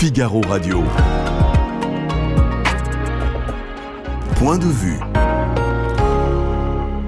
Figaro Radio. Point de vue.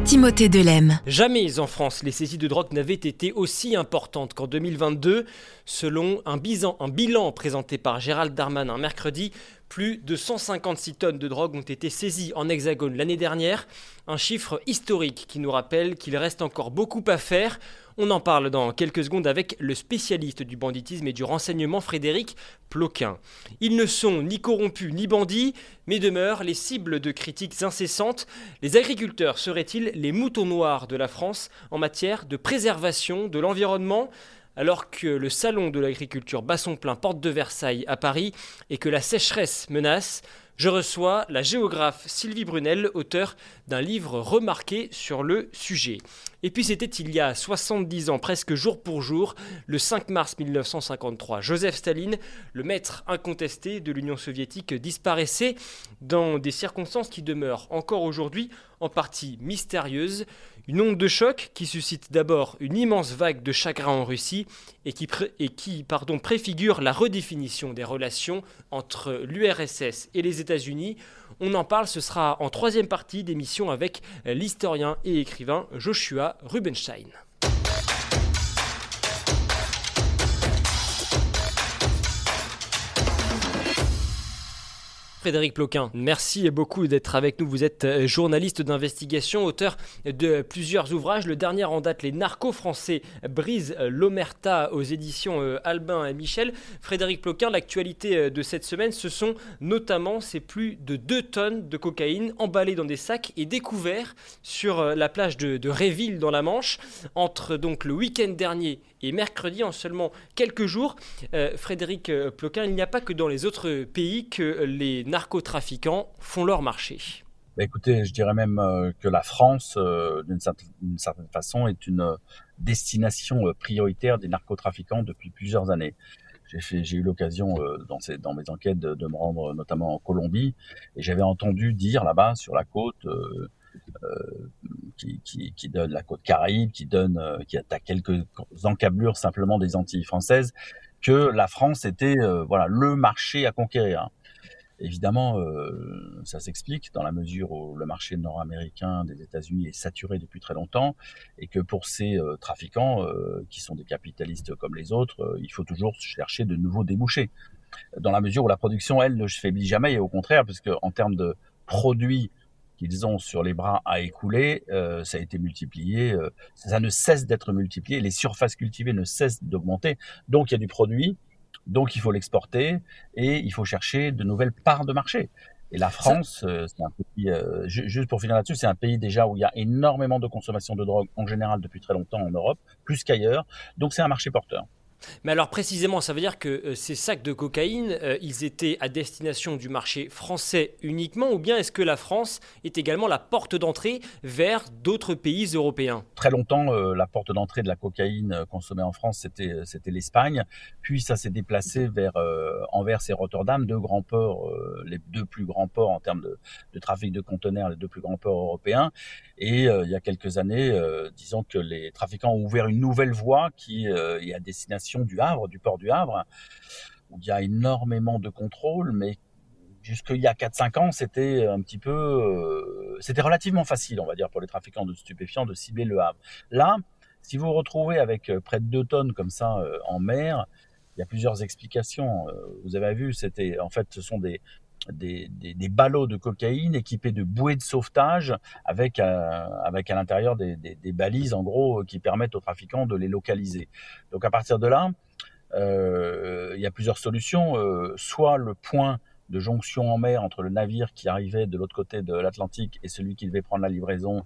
Timothée Delem. Jamais en France les saisies de drogue n'avaient été aussi importantes qu'en 2022. Selon un, un bilan présenté par Gérald Darmanin mercredi, plus de 156 tonnes de drogue ont été saisies en hexagone l'année dernière, un chiffre historique qui nous rappelle qu'il reste encore beaucoup à faire. On en parle dans quelques secondes avec le spécialiste du banditisme et du renseignement Frédéric Ploquin. Ils ne sont ni corrompus ni bandits, mais demeurent les cibles de critiques incessantes. Les agriculteurs seraient-ils les moutons noirs de la France en matière de préservation de l'environnement? Alors que le salon de l'agriculture Basson plein porte de Versailles à Paris et que la sécheresse menace, je reçois la géographe Sylvie Brunel, auteure d'un livre remarqué sur le sujet. Et puis c'était il y a 70 ans, presque jour pour jour, le 5 mars 1953. Joseph Staline, le maître incontesté de l'Union soviétique, disparaissait dans des circonstances qui demeurent encore aujourd'hui en partie mystérieuses. Une onde de choc qui suscite d'abord une immense vague de chagrin en Russie et qui, pardon, préfigure la redéfinition des relations entre l'URSS et les États-Unis. On en parle, ce sera en troisième partie d'émission avec l'historien et écrivain Joshua Rubenstein. Frédéric Ploquin, merci beaucoup d'être avec nous. Vous êtes euh, journaliste d'investigation, auteur de plusieurs ouvrages. Le dernier en date, Les narcos français brise l'Omerta aux éditions euh, Albin et Michel. Frédéric Ploquin, l'actualité euh, de cette semaine, ce sont notamment ces plus de 2 tonnes de cocaïne emballées dans des sacs et découverts sur la plage de, de Réville dans la Manche entre donc le week-end dernier et mercredi en seulement quelques jours. Frédéric Ploquin, il n'y a pas que dans les autres pays que les narcotrafiquants font leur marché bah, Écoutez, je dirais même euh, que la France, euh, d'une certaine façon, est une euh, destination prioritaire des narcotrafiquants depuis plusieurs années. J'ai eu l'occasion dans, mes enquêtes de, me rendre notamment en Colombie et j'avais entendu dire là-bas sur la côte qui, qui, donne la côte Caraïbe, qui donne, qui a quelques encablures simplement des Antilles françaises, que la France était voilà le marché à conquérir. Évidemment, euh, ça s'explique dans la mesure où le marché nord-américain des États-Unis est saturé depuis très longtemps et que pour ces euh, trafiquants, euh, qui sont des capitalistes comme les autres, il faut toujours chercher de nouveaux débouchés. Dans la mesure où la production, elle, ne se faiblit jamais et au contraire, puisque en termes de produits qu'ils ont sur les bras à écouler, ça a été multiplié, ça ne cesse d'être multiplié, les surfaces cultivées ne cessent d'augmenter, donc il y a du produit donc il faut l'exporter et il faut chercher de nouvelles parts de marché. Et la France, euh, c'est un pays, euh, juste pour finir là-dessus, c'est un pays déjà où il y a énormément de consommation de drogue en général depuis très longtemps en Europe, plus qu'ailleurs. Donc c'est un marché porteur. Mais alors précisément, ça veut dire que euh, ces sacs de cocaïne, euh, ils étaient à destination du marché français uniquement, ou bien est-ce que la France est également la porte d'entrée vers d'autres pays européens? Très longtemps, euh, la porte d'entrée de la cocaïne consommée en France, c'était l'Espagne. Puis ça s'est déplacé vers Anvers et Rotterdam, deux grands ports, les deux plus grands ports en termes de, trafic de conteneurs, les deux plus grands ports européens. Et il y a quelques années, disons que les trafiquants ont ouvert une nouvelle voie qui est à destination du Havre, du port du Havre, où il y a énormément de contrôles, mais jusqu'il y a 4-5 ans, c'était un petit peu, euh, c'était relativement facile, on va dire, pour les trafiquants de stupéfiants de cibler le Havre. Là, si vous vous retrouvez avec euh, près de 2 tonnes comme ça euh, en mer, il y a plusieurs explications. Vous avez vu, c'était, en fait, ce sont des, des, des, ballots de cocaïne équipés de bouées de sauvetage avec, avec à l'intérieur des, des, balises en gros qui permettent aux trafiquants de les localiser. Donc à partir de là, euh, il y a plusieurs solutions. Euh, soit le point de jonction en mer entre le navire qui arrivait de l'autre côté de l'Atlantique et celui qui devait prendre la livraison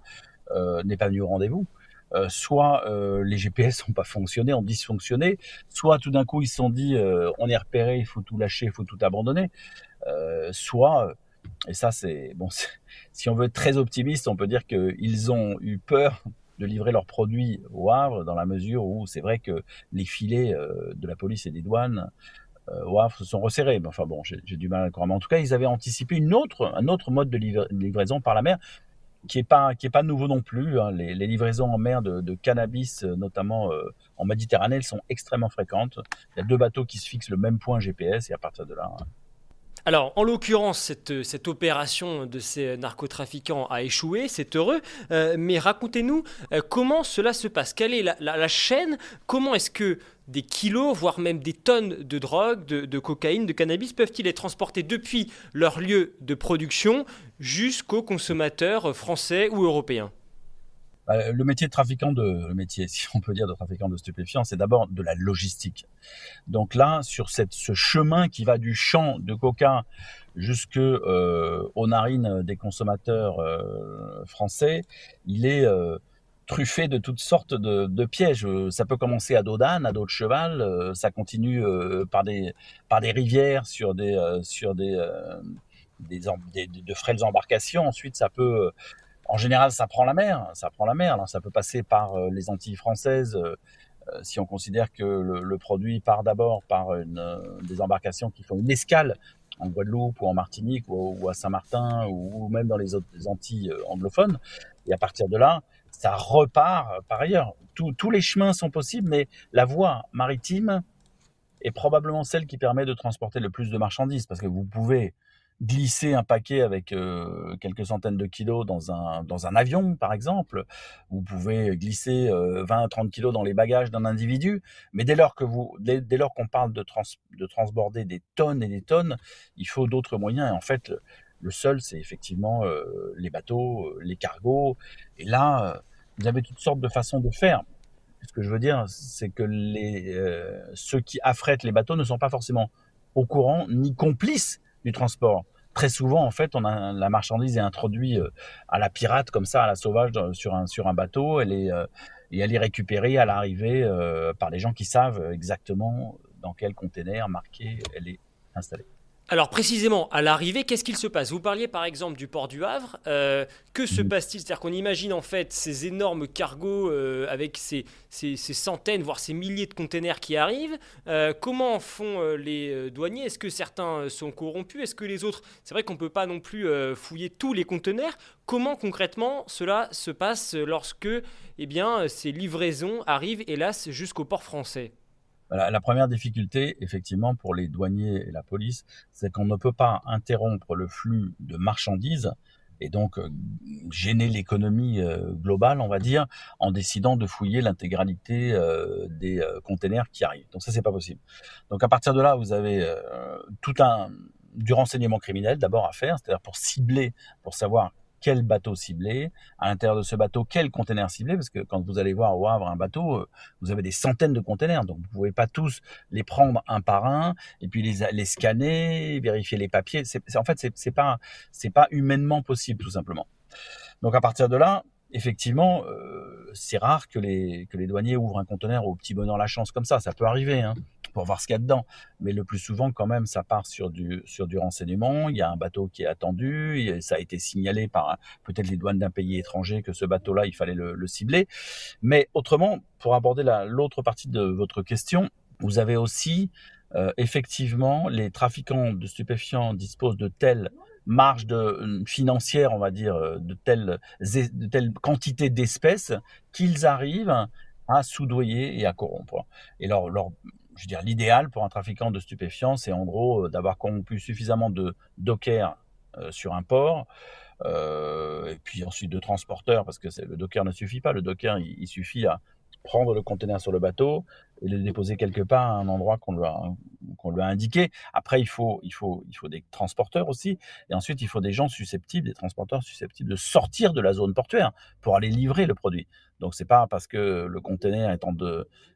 euh, n'est pas venu au rendez-vous. Euh, soit euh, les GPS n'ont pas fonctionné, ont dysfonctionné, soit tout d'un coup ils se sont dit euh, on est repéré, il faut tout lâcher, il faut tout abandonner, soit et ça c'est bon si on veut être très optimiste, on peut dire qu'ils ont eu peur de livrer leurs produits au Havre dans la mesure où c'est vrai que les filets de la police et des douanes au Havre se sont resserrés. Mais enfin bon, j'ai du mal à le croire. Mais en tout cas, ils avaient anticipé un autre mode de livraison par la mer qui est pas pas nouveau non plus. Hein. Les, livraisons en mer de, cannabis, notamment en Méditerranée, elles sont extrêmement fréquentes. Il y a deux bateaux qui se fixent le même point GPS et à partir de là, hein, alors, en l'occurrence, cette, opération de ces narcotrafiquants a échoué, c'est heureux, euh, mais racontez-nous euh, comment cela se passe, quelle est la, chaîne, comment est-ce que des kilos, voire même des tonnes de drogue, de, cocaïne, de cannabis peuvent-ils être transportés depuis leur lieu de production jusqu'aux consommateurs français ou européens? Le métier de trafiquant de le métier, si on peut dire de trafiquant de stupéfiants, c'est d'abord de la logistique. Donc là, sur cette, ce chemin qui va du champ de coca jusque euh, aux narines des consommateurs euh, français, il est euh, truffé de toutes sortes de, de, pièges. Ça peut commencer à dos d'âne, à dos de cheval, euh, ça continue euh, par des par des rivières sur des sur des des, des, de frêles embarcations. Ensuite, ça peut en général, ça prend la mer. Ça prend la mer. Alors, ça peut passer par euh, les Antilles françaises. Euh, euh, si on considère que le, produit part d'abord par une, des embarcations qui font une escale en Guadeloupe ou en Martinique ou, à Saint-Martin ou, même dans les autres Antilles anglophones, et à partir de là, ça repart par ailleurs. tous les chemins sont possibles, mais la voie maritime est probablement celle qui permet de transporter le plus de marchandises, parce que vous pouvez glisser un paquet avec euh, quelques centaines de kilos dans un, dans un avion, par exemple. Vous pouvez glisser 20 euh, 30 kilos dans les bagages d'un individu. Mais dès lors que vous, dès, lors qu'on parle de, trans, de transborder des tonnes et des tonnes, il faut d'autres moyens. Et en fait, le seul, c'est effectivement euh, les bateaux, les cargos. Et là, vous avez toutes sortes de façons de faire. Ce que je veux dire, c'est que les, ceux qui affrètent les bateaux ne sont pas forcément au courant ni complices du transport. Très souvent, en fait, on a, la marchandise est introduite euh, à la pirate, comme ça, à la sauvage, sur un, bateau. Elle est, euh, et elle est récupérée à l'arrivée euh, par les gens qui savent exactement dans quel container marqué elle est installée. Alors précisément, à l'arrivée, qu'est-ce qu'il se passe? Vous parliez par exemple du port du Havre. Euh, que se passe-t-il? C'est-à-dire qu'on imagine en fait ces énormes cargos euh, avec ces, centaines, voire ces milliers de containers qui arrivent. Euh, comment font les douaniers? Est-ce que certains sont corrompus? Est-ce que les autres? C'est vrai qu'on ne peut pas non plus fouiller tous les containers. Comment concrètement cela se passe lorsque eh bien, ces livraisons arrivent, hélas, jusqu'au port français? La première difficulté, effectivement, pour les douaniers et la police, c'est qu'on ne peut pas interrompre le flux de marchandises et donc euh, gêner l'économie euh, globale, on va dire, en décidant de fouiller l'intégralité euh, des containers qui arrivent. Donc ça, c'est pas possible. Donc à partir de là, vous avez tout un du renseignement criminel d'abord à faire, c'est-à-dire pour cibler, pour savoir quel bateau cibler, à l'intérieur de ce bateau, quel conteneur cibler, parce que quand vous allez voir au Havre un bateau, euh, vous avez des centaines de conteneurs, donc vous pouvez pas tous les prendre un par un et puis les, scanner, vérifier les papiers. En fait, c'est, pas pas humainement possible tout simplement. Donc à partir de là, effectivement, euh, c'est rare que les, que les douaniers ouvrent un conteneur au petit bonheur la chance comme ça. Ça peut arriver, hein, pour voir ce qu'il y a dedans. Mais le plus souvent, quand même, ça part sur du, sur du renseignement. Il y a un bateau qui est attendu. ça a été signalé par peut-être les douanes d'un pays étranger que ce bateau-là, il fallait le, cibler. Mais autrement, pour aborder l'autre partie de votre question, vous avez aussi euh, effectivement les trafiquants de stupéfiants disposent de tels marge de, euh, financière, on va dire, euh, de telle, de telle quantité d'espèces qu'ils arrivent à soudoyer et à corrompre. Et leur, leur je l'idéal pour un trafiquant de stupéfiants, c'est en gros euh, d'avoir corrompu suffisamment de dockers sur un port, euh, et puis ensuite de transporteurs, parce que le docker ne suffit pas. Le docker, il suffit à prendre le conteneur sur le bateau et le déposer quelque part à un endroit qu'on lui a, indiqué. Après, il faut des transporteurs aussi. Et ensuite, il faut des gens susceptibles, des transporteurs susceptibles de sortir de la zone portuaire pour aller livrer le produit. Donc, c'est pas parce que le conteneur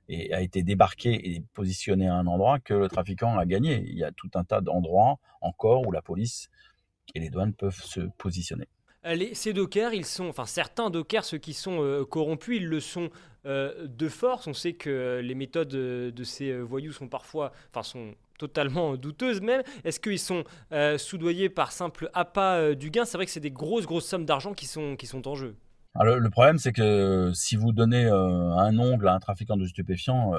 et a été débarqué et positionné à un endroit que le trafiquant a gagné. Il y a tout un tas d'endroits encore où la police et les douanes peuvent se positionner. Les, ces dockers, ils sont, enfin certains dockers, ceux qui sont euh, corrompus, ils le sont euh, de force. On sait que les méthodes euh, de ces voyous sont parfois, enfin sont totalement douteuses même. Est-ce qu'ils sont soudoyés par simple appât du gain? C'est vrai que c'est des grosses grosses sommes d'argent qui sont, qui sont en jeu. Alors, le problème, c'est que si vous donnez un ongle à un trafiquant de stupéfiants,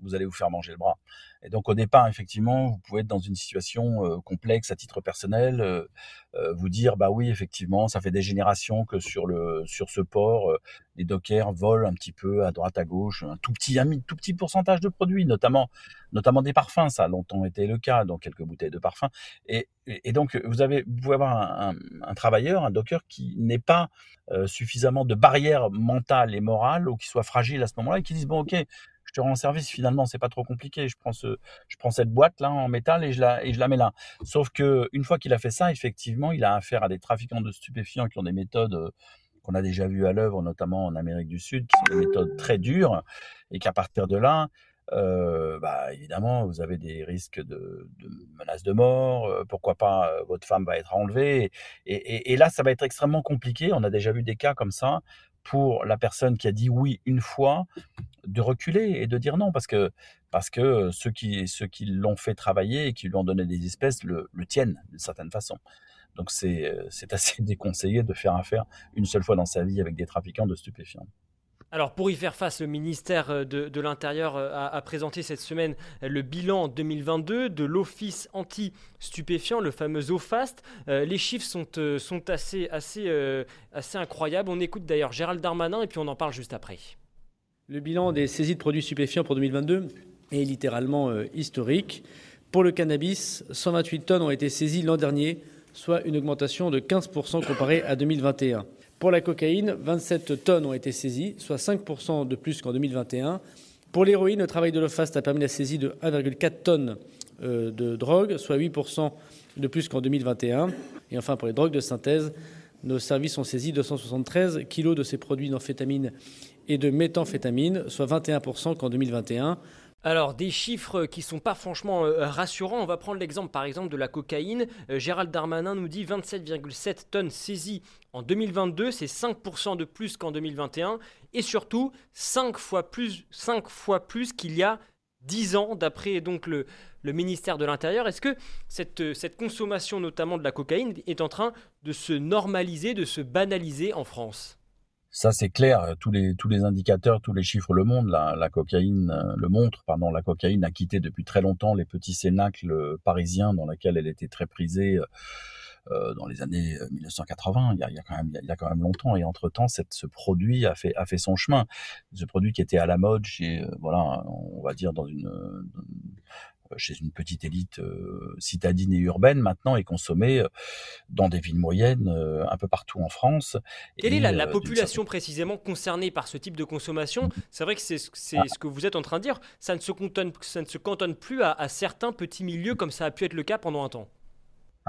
vous allez vous faire manger le bras. Et donc au départ, effectivement, vous pouvez être dans une situation euh, complexe à titre personnel, euh, euh, vous dire bah oui, effectivement, ça fait des générations que sur le sur ce port, les dockers volent un petit peu à droite à gauche, un tout petit un tout petit pourcentage de produits, notamment notamment des parfums, ça a longtemps été le cas, dans quelques bouteilles de parfums. Et, donc vous avez vous pouvez avoir un, un, travailleur, un docker qui n'est pas suffisamment de barrière mentale et morale ou qui soit fragile à ce moment-là et qui dise bon ok je te rends service finalement, c'est pas trop compliqué. Je prends ce, je prends cette boîte là en métal et je la et je la mets là. Sauf que une fois qu'il a fait ça, effectivement, il a affaire à des trafiquants de stupéfiants qui ont des méthodes euh, qu'on a déjà vues à l'œuvre, notamment en Amérique du Sud, qui sont des méthodes très dures et qu'à partir de là, euh, bah, évidemment, vous avez des risques de, menaces de mort. Euh, pourquoi pas, votre femme va être enlevée. Et, là, ça va être extrêmement compliqué. On a déjà vu des cas comme ça pour la personne qui a dit oui une fois de reculer et de dire non parce que parce que ceux qui ceux qui l'ont fait travailler et qui lui ont donné des espèces le, le tiennent d'une certaine façon. Donc c'est c'est assez déconseillé de faire affaire une seule fois dans sa vie avec des trafiquants de stupéfiants. Alors pour y faire face, le ministère euh, de, l'Intérieur euh, a, présenté cette semaine le bilan 2022 de l'Office anti-stupéfiant, le fameux OFAST. Euh, les chiffres sont, assez, assez incroyables. On écoute d'ailleurs Gérald Darmanin et puis on en parle juste après. Le bilan des saisies de produits stupéfiants pour 2022 est littéralement historique. Pour le cannabis, 128 tonnes ont été saisies l'an dernier, soit une augmentation de 15% comparée à 2021. Pour la cocaïne, 27 tonnes ont été saisies, soit 5% de plus qu'en 2021. Pour l'héroïne, le travail de l'OFAST a permis la saisie de 1,4 tonnes euh, de drogue, soit 8% de plus qu'en 2021. Et enfin, pour les drogues de synthèse, nos services ont saisi 273 kilos de ces produits d'amphétamine et de méthamphétamine, soit 21% qu'en 2021. Alors, des chiffres qui sont pas franchement euh, rassurants. On va prendre l'exemple par exemple de la cocaïne. Euh, Gérald Darmanin nous dit 27,7 tonnes saisies en 2022, c'est 5% de plus qu'en 2021 et surtout 5 fois plus, 5 fois plus qu'il y a 10 ans d'après le, ministère de l'Intérieur. Est-ce que cette, cette consommation notamment de la cocaïne est en train de se normaliser, de se banaliser en France? Ça, c'est clair. Tous les, tous les indicateurs, tous les chiffres le montrent. La, cocaïne euh, le montre. Pardon, la cocaïne a quitté depuis très longtemps les petits cénacles parisiens dans lesquels elle était très prisée euh, dans les années 1980. Il y a, quand même, il y a quand même longtemps. Et entre temps, ce produit a fait, a fait son chemin. Ce produit qui était à la mode euh, voilà, on va dire dans une, chez une petite élite euh, citadine et urbaine maintenant est consommée euh, dans des villes moyennes euh, un peu partout en France. Quelle est la, population précisément concernée par ce type de consommation? Mmh. C'est vrai que c'est ah. ce que vous êtes en train de dire. Ça ne se cantonne, ça ne se cantonne plus à certains petits milieux comme ça a pu être le cas pendant un temps.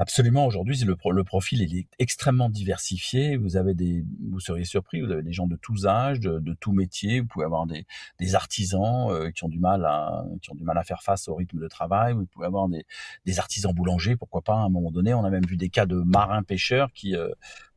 Absolument. Aujourd'hui, le, profil est extrêmement diversifié. Vous avez des, vous seriez surpris, vous avez des gens de tous âges, de, de tous métiers. Vous pouvez avoir des, artisans euh, qui ont du mal à, qui ont du mal à faire face au rythme de travail. Vous pouvez avoir des, des artisans boulangers, pourquoi pas. À un moment donné, on a même vu des cas de marins pêcheurs qui euh,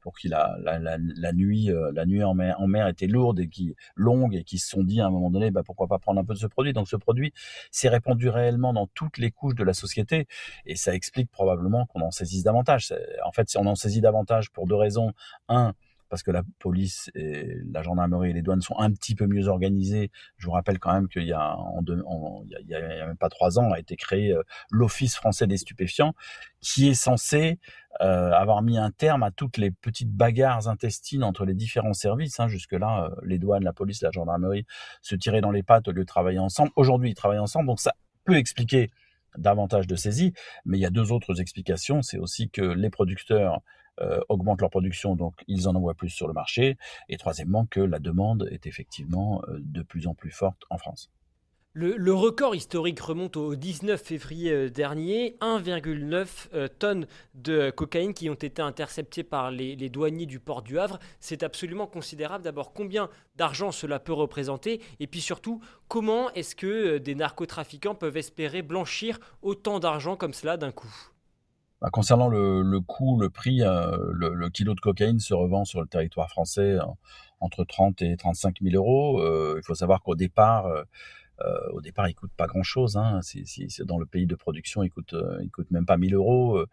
pour qui la, la, nuit, euh, la nuit en mer, en mer était lourde et qui longue et qui se sont dit à un moment donné, bah, pourquoi pas prendre un peu de ce produit. Donc ce produit s'est répandu réellement dans toutes les couches de la société et ça explique probablement qu'on en saisisse davantage. En fait, si on en saisit davantage pour deux raisons. Un, parce que la police la gendarmerie et les douanes sont un petit peu mieux organisées. Je vous rappelle quand même qu'il y a, même pas trois ans, a été créé euh, l'Office français des stupéfiants, qui est censé euh, avoir mis un terme à toutes les petites bagarres intestines entre les différents services. Hein. Jusque-là, euh, les douanes, la police, la gendarmerie se tiraient dans les pattes au lieu de travailler ensemble. Aujourd'hui, ils travaillent ensemble, donc ça peut expliquer davantage de saisies. Mais il y a deux autres explications. C'est aussi que les producteurs euh, augmentent leur production, donc ils en envoient plus sur le marché. Et troisièmement, que la demande est effectivement euh, de plus en plus forte en France. Le, record historique remonte au 19 février euh, dernier, 1,9 tonnes de cocaïne qui ont été interceptées par les, les douaniers du port du Havre. C'est absolument considérable. D'abord, combien d'argent cela peut représenter? Et puis surtout, comment est-ce que des narcotrafiquants peuvent espérer blanchir autant d'argent comme cela d'un coup? Bah, concernant le, le, coût, le prix, euh, le, kilo de cocaïne se revend sur le territoire français entre 30 et 35 000 euros. Euh, il faut savoir qu'au départ, euh, au départ, il coûte pas grand-chose. Hein. Dans le pays de production, il coûte, il coûte même pas 1000 euros.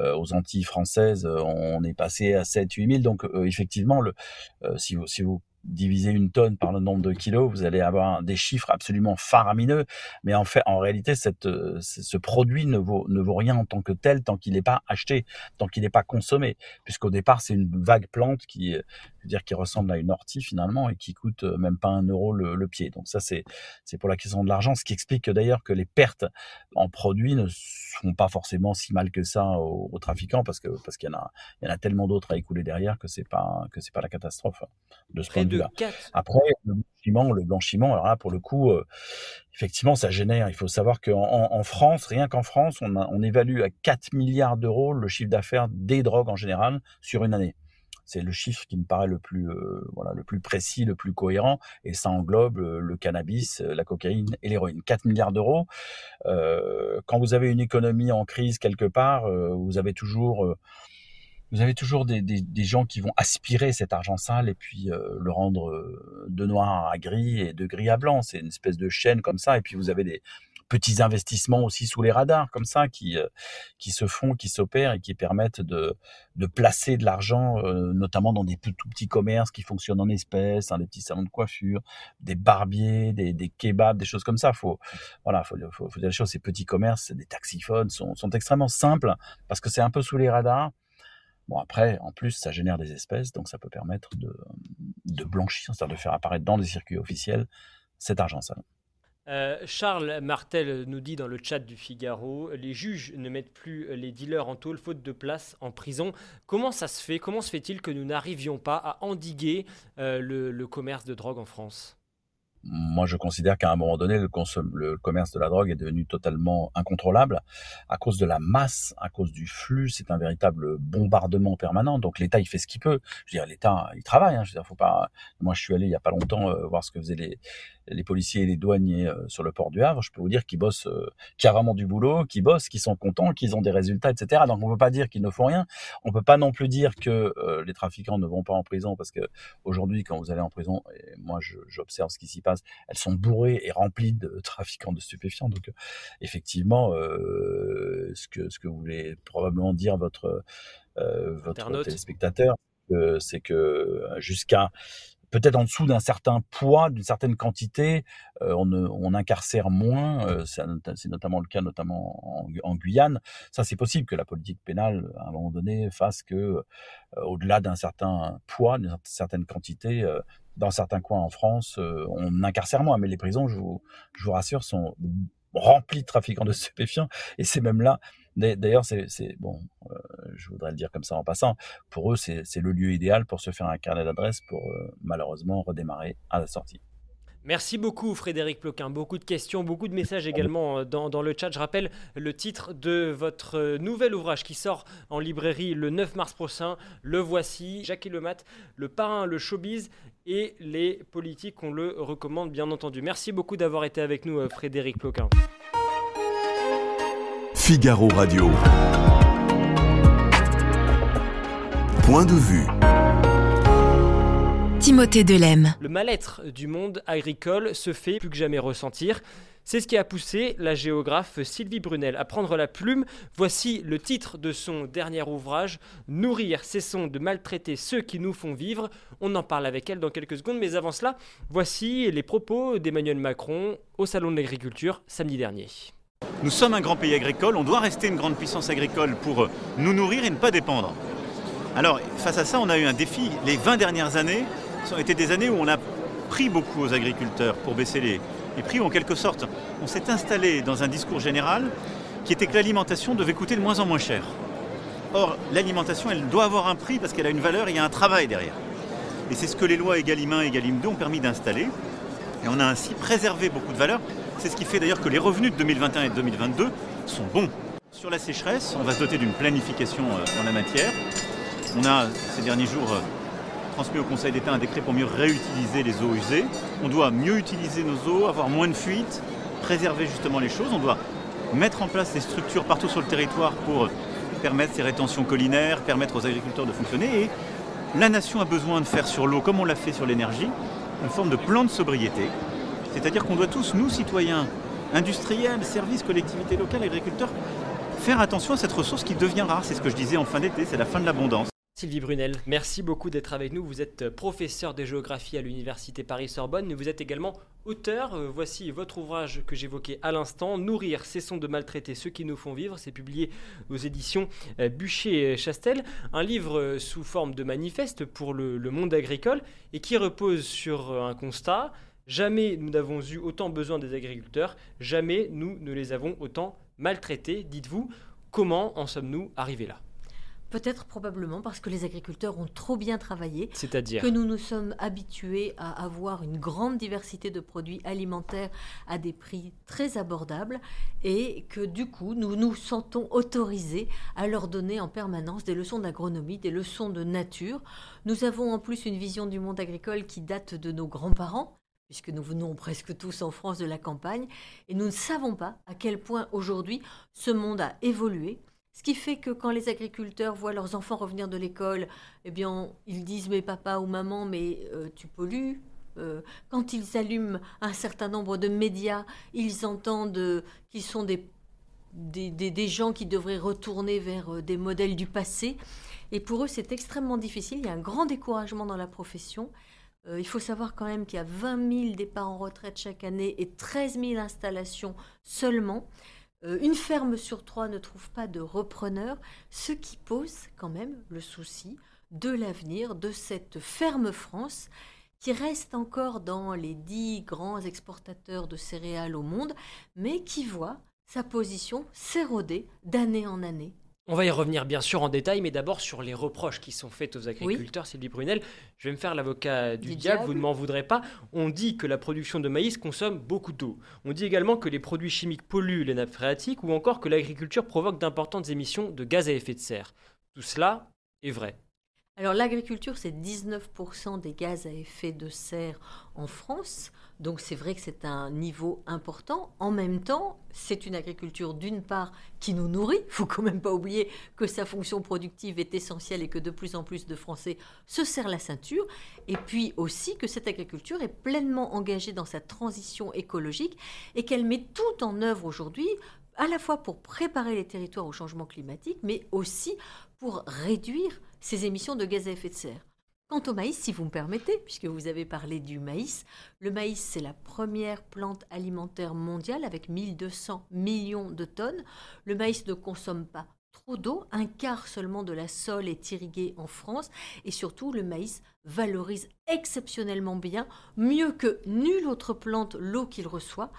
aux Antilles françaises, on est passé à 7 8 000. Donc, effectivement, le, si vous, si vous diviser une tonne par le nombre de kilos, vous allez avoir des chiffres absolument faramineux. Mais en fait, en réalité, cette, ce produit ne vaut, rien en tant que tel tant qu'il n'est pas acheté, tant qu'il n'est pas consommé. Puisqu'au départ, c'est une vague plante qui, je dire, qui ressemble à une ortie finalement et qui coûte même pas un euro le, pied. Donc ça, c'est, pour la question de l'argent. Ce qui explique d'ailleurs que les pertes en produits ne sont pas forcément si mal que ça aux, trafiquants parce que, parce qu'il y en a, tellement d'autres à écouler derrière que c'est pas, que c'est pas la catastrophe de ce Après, le blanchiment, le blanchiment, alors là, pour le coup, euh, effectivement, ça génère. Il faut savoir qu'en en, France, rien qu'en France, on, on évalue à 4 milliards d'euros le chiffre d'affaires des drogues en général sur une année. C'est le chiffre qui me paraît le plus, euh, voilà, le plus précis, le plus cohérent, et ça englobe euh, le, cannabis, la cocaïne et l'héroïne. 4 milliards d'euros. quand vous avez une économie en crise quelque part, vous avez toujours vous avez toujours des, des, des, gens qui vont aspirer cet argent sale et puis euh, le rendre euh, de noir à gris et de gris à blanc. C'est une espèce de chaîne comme ça. Et puis vous avez des petits investissements aussi sous les radars comme ça qui euh, qui se font, qui s'opèrent et qui permettent de de placer de l'argent, notamment dans des tout, petits commerces qui fonctionnent en espèces, hein, des petits salons de coiffure, des barbiers, des, des kebabs, des choses comme ça. Faut voilà, faut, faut, faut dire les choses. Ces petits commerces, des taxiphones sont sont extrêmement simples parce que c'est un peu sous les radars Bon, après, en plus, ça génère des espèces, donc ça peut permettre de, blanchir, c'est-à-dire de faire apparaître dans les circuits officiels cet argent sale. Euh, Charles Martel nous dit dans le chat du Figaro, les juges ne mettent plus les dealers en tôle faute de place en prison. Comment ça se fait Comment se fait-il que nous n'arrivions pas à endiguer euh, le commerce de drogue en France? Moi, je considère qu'à un moment donné, le, le, commerce de la drogue est devenu totalement incontrôlable à cause de la masse, à cause du flux. C'est un véritable bombardement permanent. Donc l'État, il fait ce qu'il peut. Je veux dire, l'État, il travaille. Hein. Je veux dire, faut pas. Moi, je suis allé il y a pas longtemps euh, voir ce que faisaient les les policiers et les douaniers euh, sur le port du Havre, je peux vous dire qu'ils bossent, euh, qu'il y a vraiment du boulot, qu'ils bossent, qu'ils sont contents, qu'ils ont des résultats, etc. Donc on peut pas dire qu'ils ne font rien. On peut pas non plus dire que euh, les trafiquants ne vont pas en prison parce que aujourd'hui, quand vous allez en prison, et moi j'observe ce qui s'y passe, elles sont bourrées et remplies de trafiquants de stupéfiants. Donc effectivement, ce que ce que voulez probablement dire votre votre téléspectateur, c'est que jusqu'à peut-être en dessous d'un certain poids, d'une certaine quantité, euh, on, incarcère moins. Euh, c'est notamment le cas, notamment en, Guyane. Ça, c'est possible que la politique pénale, à un moment donné, fasse que, euh, au-delà d'un certain poids, d'une certaine quantité, dans certains coins en France, on incarcère moins. Mais les prisons, je je vous rassure, sont remplies de trafiquants de stupéfiants. Et c'est même là D'ailleurs, c'est bon, euh, je voudrais le dire comme ça en passant. Pour eux, c'est le lieu idéal pour se faire un carnet d'adresse pour euh, malheureusement redémarrer à la sortie. Merci beaucoup Frédéric Ploquin. Beaucoup de questions, beaucoup de messages également euh, dans, le chat. Je rappelle le titre de votre nouvel ouvrage qui sort en librairie le 9 mars prochain. Le voici, Jacques Lemat, le parrain, le showbiz et les politiques. On le recommande bien entendu. Merci beaucoup d'avoir été avec nous Frédéric Ploquin. Figaro Radio. Point de vue. Timothée Delem. Le mal-être du monde agricole se fait plus que jamais ressentir. C'est ce qui a poussé la géographe Sylvie Brunel à prendre la plume. Voici le titre de son dernier ouvrage, Nourrir, cessons de maltraiter ceux qui nous font vivre. On en parle avec elle dans quelques secondes, mais avant cela, voici les propos d'Emmanuel Macron au Salon de l'Agriculture samedi dernier. Nous sommes un grand pays agricole, on doit rester une grande puissance agricole pour nous nourrir et ne pas dépendre. Alors, face à ça, on a eu un défi. Les 20 dernières années ont été des années où on a pris beaucoup aux agriculteurs pour baisser les, prix, en quelque sorte, on s'est installé dans un discours général qui était que l'alimentation devait coûter de moins en moins cher. Or, l'alimentation, elle doit avoir un prix parce qu'elle a une valeur et il y a un travail derrière. Et c'est ce que les lois Egalim 1 et Egalim 2 ont permis d'installer. Et on a ainsi préservé beaucoup de valeurs. C'est ce qui fait d'ailleurs que les revenus de 2021 et 2022 sont bons. Sur la sécheresse, on va se doter d'une planification euh, en la matière. On a ces derniers jours euh, transmis au Conseil d'État un décret pour mieux réutiliser les eaux usées. On doit mieux utiliser nos eaux, avoir moins de fuites, préserver justement les choses. On doit mettre en place des structures partout sur le territoire pour permettre ces rétentions collinaires, permettre aux agriculteurs de fonctionner. Et la nation a besoin de faire sur l'eau, comme on l'a fait sur l'énergie, une forme de plan de sobriété c'est-à-dire qu'on doit tous, nous citoyens, industriels, services, collectivités locales, agriculteurs, faire attention à cette ressource qui devient rare. C'est ce que je disais en fin d'été, c'est la fin de l'abondance. Sylvie Brunel, merci beaucoup d'être avec nous. Vous êtes professeur de géographie à l'Université Paris-Sorbonne, mais vous êtes également auteur. Euh, voici votre ouvrage que j'évoquais à l'instant, Nourrir, cessons de maltraiter ceux qui nous font vivre. C'est publié aux éditions euh, Bûcher-Chastel, un livre euh, sous forme de manifeste pour le, le monde agricole et qui repose sur un constat. Jamais nous n'avons eu autant besoin des agriculteurs, jamais nous ne les avons autant maltraités. Dites-vous, comment en sommes-nous arrivés là? Peut-être probablement parce que les agriculteurs ont trop bien travaillé. C'est-à-dire Que nous nous sommes habitués à avoir une grande diversité de produits alimentaires à des prix très abordables et que du coup nous nous sentons autorisés à leur donner en permanence des leçons d'agronomie, des leçons de nature. Nous avons en plus une vision du monde agricole qui date de nos grands-parents puisque nous venons presque tous en France de la campagne, et nous ne savons pas à quel point aujourd'hui ce monde a évolué, ce qui fait que quand les agriculteurs voient leurs enfants revenir de l'école, eh bien, ils disent mais papa ou maman, mais euh, tu pollues. Euh, quand ils allument un certain nombre de médias, ils entendent qu'ils sont des, des, gens qui devraient retourner vers euh, des modèles du passé. Et pour eux, c'est extrêmement difficile. Il y a un grand découragement dans la profession. Il faut savoir quand même qu'il y a 20 000 départs en retraite chaque année et 13 000 installations seulement. Euh, une ferme sur trois ne trouve pas de repreneur, ce qui pose quand même le souci de l'avenir de cette ferme France qui reste encore dans les dix grands exportateurs de céréales au monde, mais qui voit sa position s'éroder d'année en année. On va y revenir bien sûr en détail, mais d'abord sur les reproches qui sont faits aux agriculteurs. Sylvie Brunel, je vais me faire l'avocat du, diable, vous ne m'en voudrez pas. On dit que la production de maïs consomme beaucoup d'eau. On dit également que les produits chimiques polluent les nappes phréatiques ou encore que l'agriculture provoque d'importantes émissions de gaz à effet de serre. Tout cela est vrai. Alors l'agriculture, c'est 19% des gaz à effet de serre en France. Donc c'est vrai que c'est un niveau important. En même temps, c'est une agriculture d'une part qui nous nourrit. Il faut quand même pas oublier que sa fonction productive est essentielle et que de plus en plus de Français se serrent la ceinture. Et puis aussi que cette agriculture est pleinement engagée dans sa transition écologique et qu'elle met tout en œuvre aujourd'hui à la fois pour préparer les territoires au changement climatique, mais aussi pour réduire ses émissions de gaz à effet de serre. Quant au maïs, si vous me permettez, puisque vous avez parlé du maïs, le maïs, c'est la première plante alimentaire mondiale avec 1200 millions de tonnes. Le maïs ne consomme pas trop d'eau, un quart seulement de la sole est irrigué en France. Et surtout le maïs valorise exceptionnellement bien, mieux que nulle autre plante, l'eau qu'il reçoit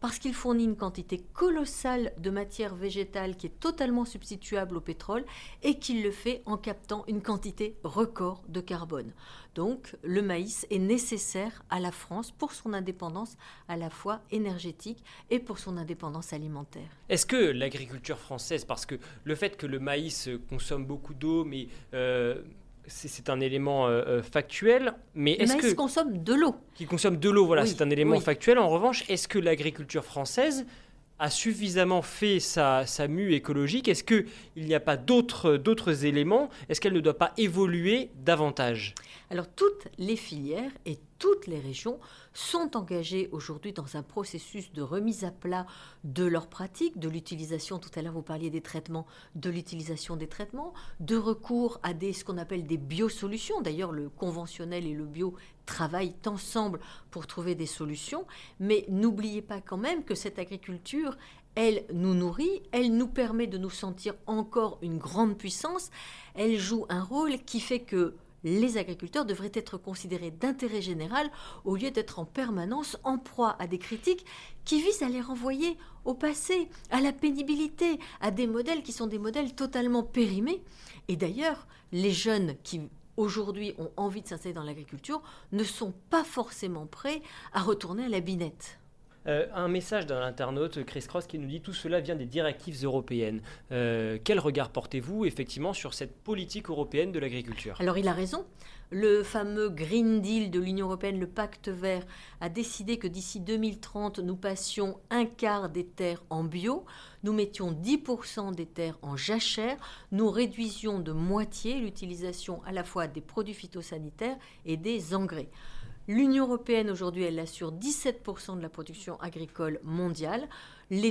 parce qu'il fournit une quantité colossale de matière végétale qui est totalement substituable au pétrole et qu'il le fait en captant une quantité record de carbone. Donc le maïs est nécessaire à la France pour son indépendance à la fois énergétique et pour son indépendance alimentaire. Est-ce que l'agriculture française, parce que le fait que le maïs consomme beaucoup d'eau, mais euh, c'est un élément euh, euh, factuel, mais est-ce que consomme de l'eau. Qui consomme de l'eau, voilà, c'est un élément factuel. En revanche, est-ce que l'agriculture française a suffisamment fait sa, sa mue écologique? Est-ce qu'il n'y a pas d'autres éléments? Est-ce qu'elle ne doit pas évoluer davantage? Alors toutes les filières et toutes les régions sont engagées aujourd'hui dans un processus de remise à plat de leurs pratiques, de l'utilisation, tout à l'heure vous parliez des traitements, de l'utilisation des traitements, de recours à des, ce qu'on appelle des biosolutions. D'ailleurs, le conventionnel et le bio travaillent ensemble pour trouver des solutions. Mais n'oubliez pas quand même que cette agriculture, elle nous nourrit, elle nous permet de nous sentir encore une grande puissance, elle joue un rôle qui fait que les agriculteurs devraient être considérés d'intérêt général au lieu d'être en permanence en proie à des critiques qui visent à les renvoyer au passé, à la pénibilité, à des modèles qui sont des modèles totalement périmés. Et d'ailleurs, les jeunes qui aujourd'hui ont envie de s'installer dans l'agriculture ne sont pas forcément prêts à retourner à la binette. Euh, un message d'un internaute, Chris Cross, qui nous dit tout cela vient des directives européennes. Euh, quel regard portez-vous effectivement sur cette politique européenne de l'agriculture? Alors il a raison. Le fameux Green Deal de l'Union européenne, le pacte vert, a décidé que d'ici 2030, nous passions un quart des terres en bio, nous mettions 10% des terres en jachère, nous réduisions de moitié l'utilisation à la fois des produits phytosanitaires et des engrais. L'Union européenne, aujourd'hui, elle assure 17% de la production agricole mondiale.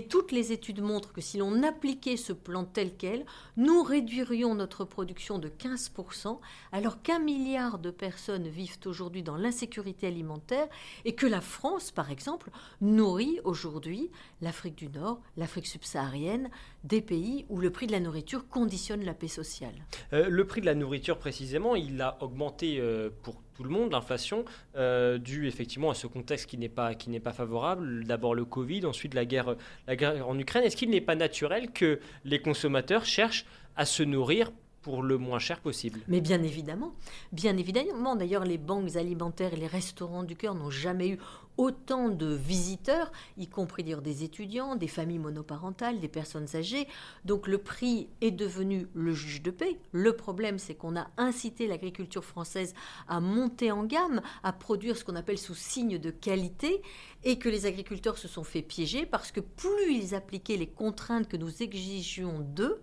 Toutes les études montrent que si l'on appliquait ce plan tel quel, nous réduirions notre production de 15%, alors qu'un milliard de personnes vivent aujourd'hui dans l'insécurité alimentaire et que la France, par exemple, nourrit aujourd'hui l'Afrique du Nord, l'Afrique subsaharienne, des pays où le prix de la nourriture conditionne la paix sociale. Euh, le prix de la nourriture, précisément, il a augmenté euh, pour tout le monde, l'inflation, euh, due effectivement à ce contexte qui n'est pas favorable. D'abord le Covid, ensuite la guerre, la guerre en Ukraine. Est-ce qu'il n'est pas naturel que les consommateurs cherchent à se nourrir pour le moins cher possible. Mais bien évidemment, bien évidemment. D'ailleurs, les banques alimentaires et les restaurants du cœur n'ont jamais eu autant de visiteurs, y compris d'ailleurs des étudiants, des familles monoparentales, des personnes âgées. Donc le prix est devenu le juge de paix. Le problème, c'est qu'on a incité l'agriculture française à monter en gamme, à produire ce qu'on appelle sous signe de qualité, et que les agriculteurs se sont fait piéger parce que plus ils appliquaient les contraintes que nous exigions d'eux,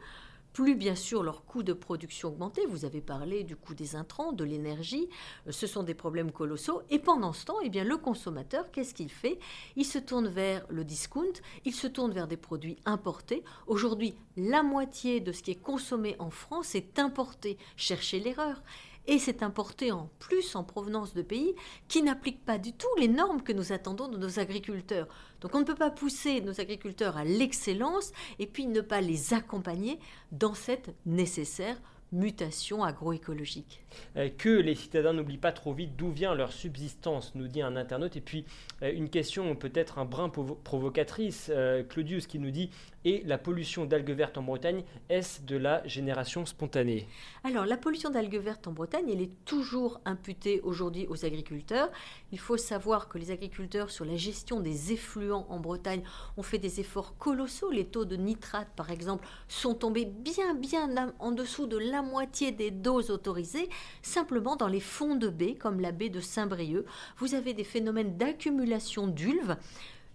plus bien sûr leur coût de production augmenté. Vous avez parlé du coût des intrants, de l'énergie. Euh, ce sont des problèmes colossaux. Et pendant ce temps, eh le consommateur, qu'est-ce qu'il fait? Il se tourne vers le discount, il se tourne vers des produits importés. Aujourd'hui, la moitié de ce qui est consommé en France est importé. Cherchez l'erreur et c'est importé en plus en provenance de pays qui n'appliquent pas du tout les normes que nous attendons de nos agriculteurs. Donc on ne peut pas pousser nos agriculteurs à l'excellence et puis ne pas les accompagner dans cette nécessaire mutation agroécologique. Euh, que les citadins n'oublient pas trop vite d'où vient leur subsistance, nous dit un internaute. Et puis euh, une question peut-être un brin provocatrice, euh, Claudius qui nous dit et la pollution d'algues vertes en Bretagne, est-ce de la génération spontanée? Alors, la pollution d'algues vertes en Bretagne, elle est toujours imputée aujourd'hui aux agriculteurs. Il faut savoir que les agriculteurs, sur la gestion des effluents en Bretagne, ont fait des efforts colossaux. Les taux de nitrate, par exemple, sont tombés bien, bien en dessous de la moitié des doses autorisées. Simplement, dans les fonds de baies, comme la baie de Saint-Brieuc, vous avez des phénomènes d'accumulation d'ulves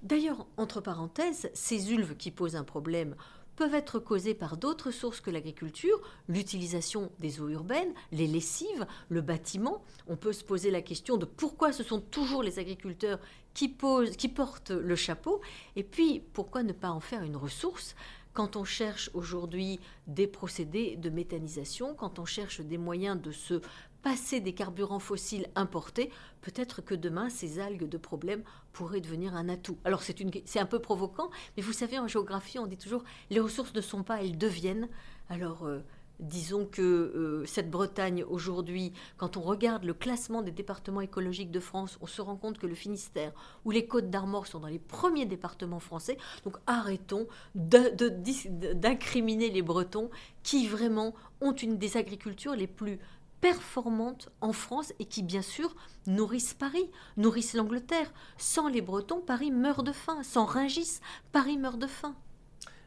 D'ailleurs, entre parenthèses, ces ulves qui posent un problème peuvent être causées par d'autres sources que l'agriculture, l'utilisation des eaux urbaines, les lessives, le bâtiment. On peut se poser la question de pourquoi ce sont toujours les agriculteurs qui, portent le chapeau, et puis pourquoi ne pas en faire une ressource quand on cherche aujourd'hui des procédés de méthanisation, quand on cherche des moyens de se passer des carburants fossiles importés, peut-être que demain, ces algues de problème pourraient devenir un atout. Alors c'est, c'est un peu provoquant, mais vous savez, en géographie, on dit toujours, les ressources ne sont pas, elles deviennent. Alors... Euh, disons que euh, cette Bretagne aujourd'hui, quand on regarde le classement des départements écologiques de France, on se rend compte que le Finistère ou les Côtes d'Armor sont dans les premiers départements français. Donc arrêtons d'incriminer les Bretons qui vraiment ont une des agricultures les plus performantes en France et qui, bien sûr, nourrissent Paris, nourrissent l'Angleterre. Sans les Bretons, Paris meurt de faim. Sans Ringis, Paris meurt de faim.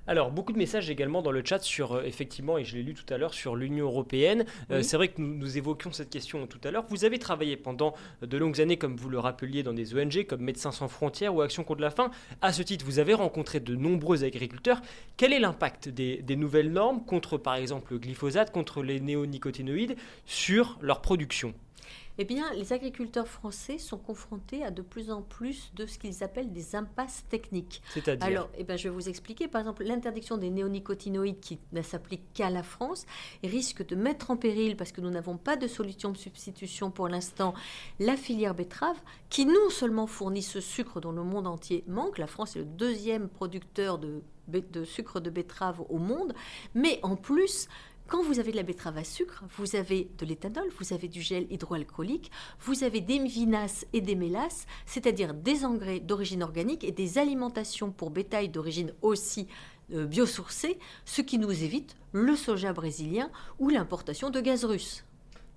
Alors, beaucoup de messages également dans le chat sur, euh, effectivement, et je l'ai lu tout à l'heure, sur l'Union européenne. Euh, c'est vrai que nous, nous, évoquions cette question tout à l'heure. Vous avez travaillé pendant de longues années, comme vous le rappeliez, dans des ONG comme Médecins sans frontières ou Action contre la faim. À ce titre, vous avez rencontré de nombreux agriculteurs. Quel est l'impact des, des nouvelles normes contre, par exemple, le glyphosate, contre les néonicotinoïdes, sur leur production? Eh bien, les agriculteurs français sont confrontés à de plus en plus de ce qu'ils appellent des impasses techniques. C'est-à-dire Alors, eh bien, je vais vous expliquer. Par exemple, l'interdiction des néonicotinoïdes qui ne s'applique qu'à la France risque de mettre en péril, parce que nous n'avons pas de solution de substitution pour l'instant, la filière betterave, qui non seulement fournit ce sucre dont le monde entier manque, la France est le deuxième producteur de, de sucre de betterave au monde, mais en plus quand vous avez de la betterave à sucre, vous avez de l'éthanol, vous avez du gel hydroalcoolique, vous avez des vinasses et des mélasses, c'est-à-dire des engrais d'origine organique et des alimentations pour bétail d'origine aussi euh, biosourcée, ce qui nous évite le soja brésilien ou l'importation de gaz russe.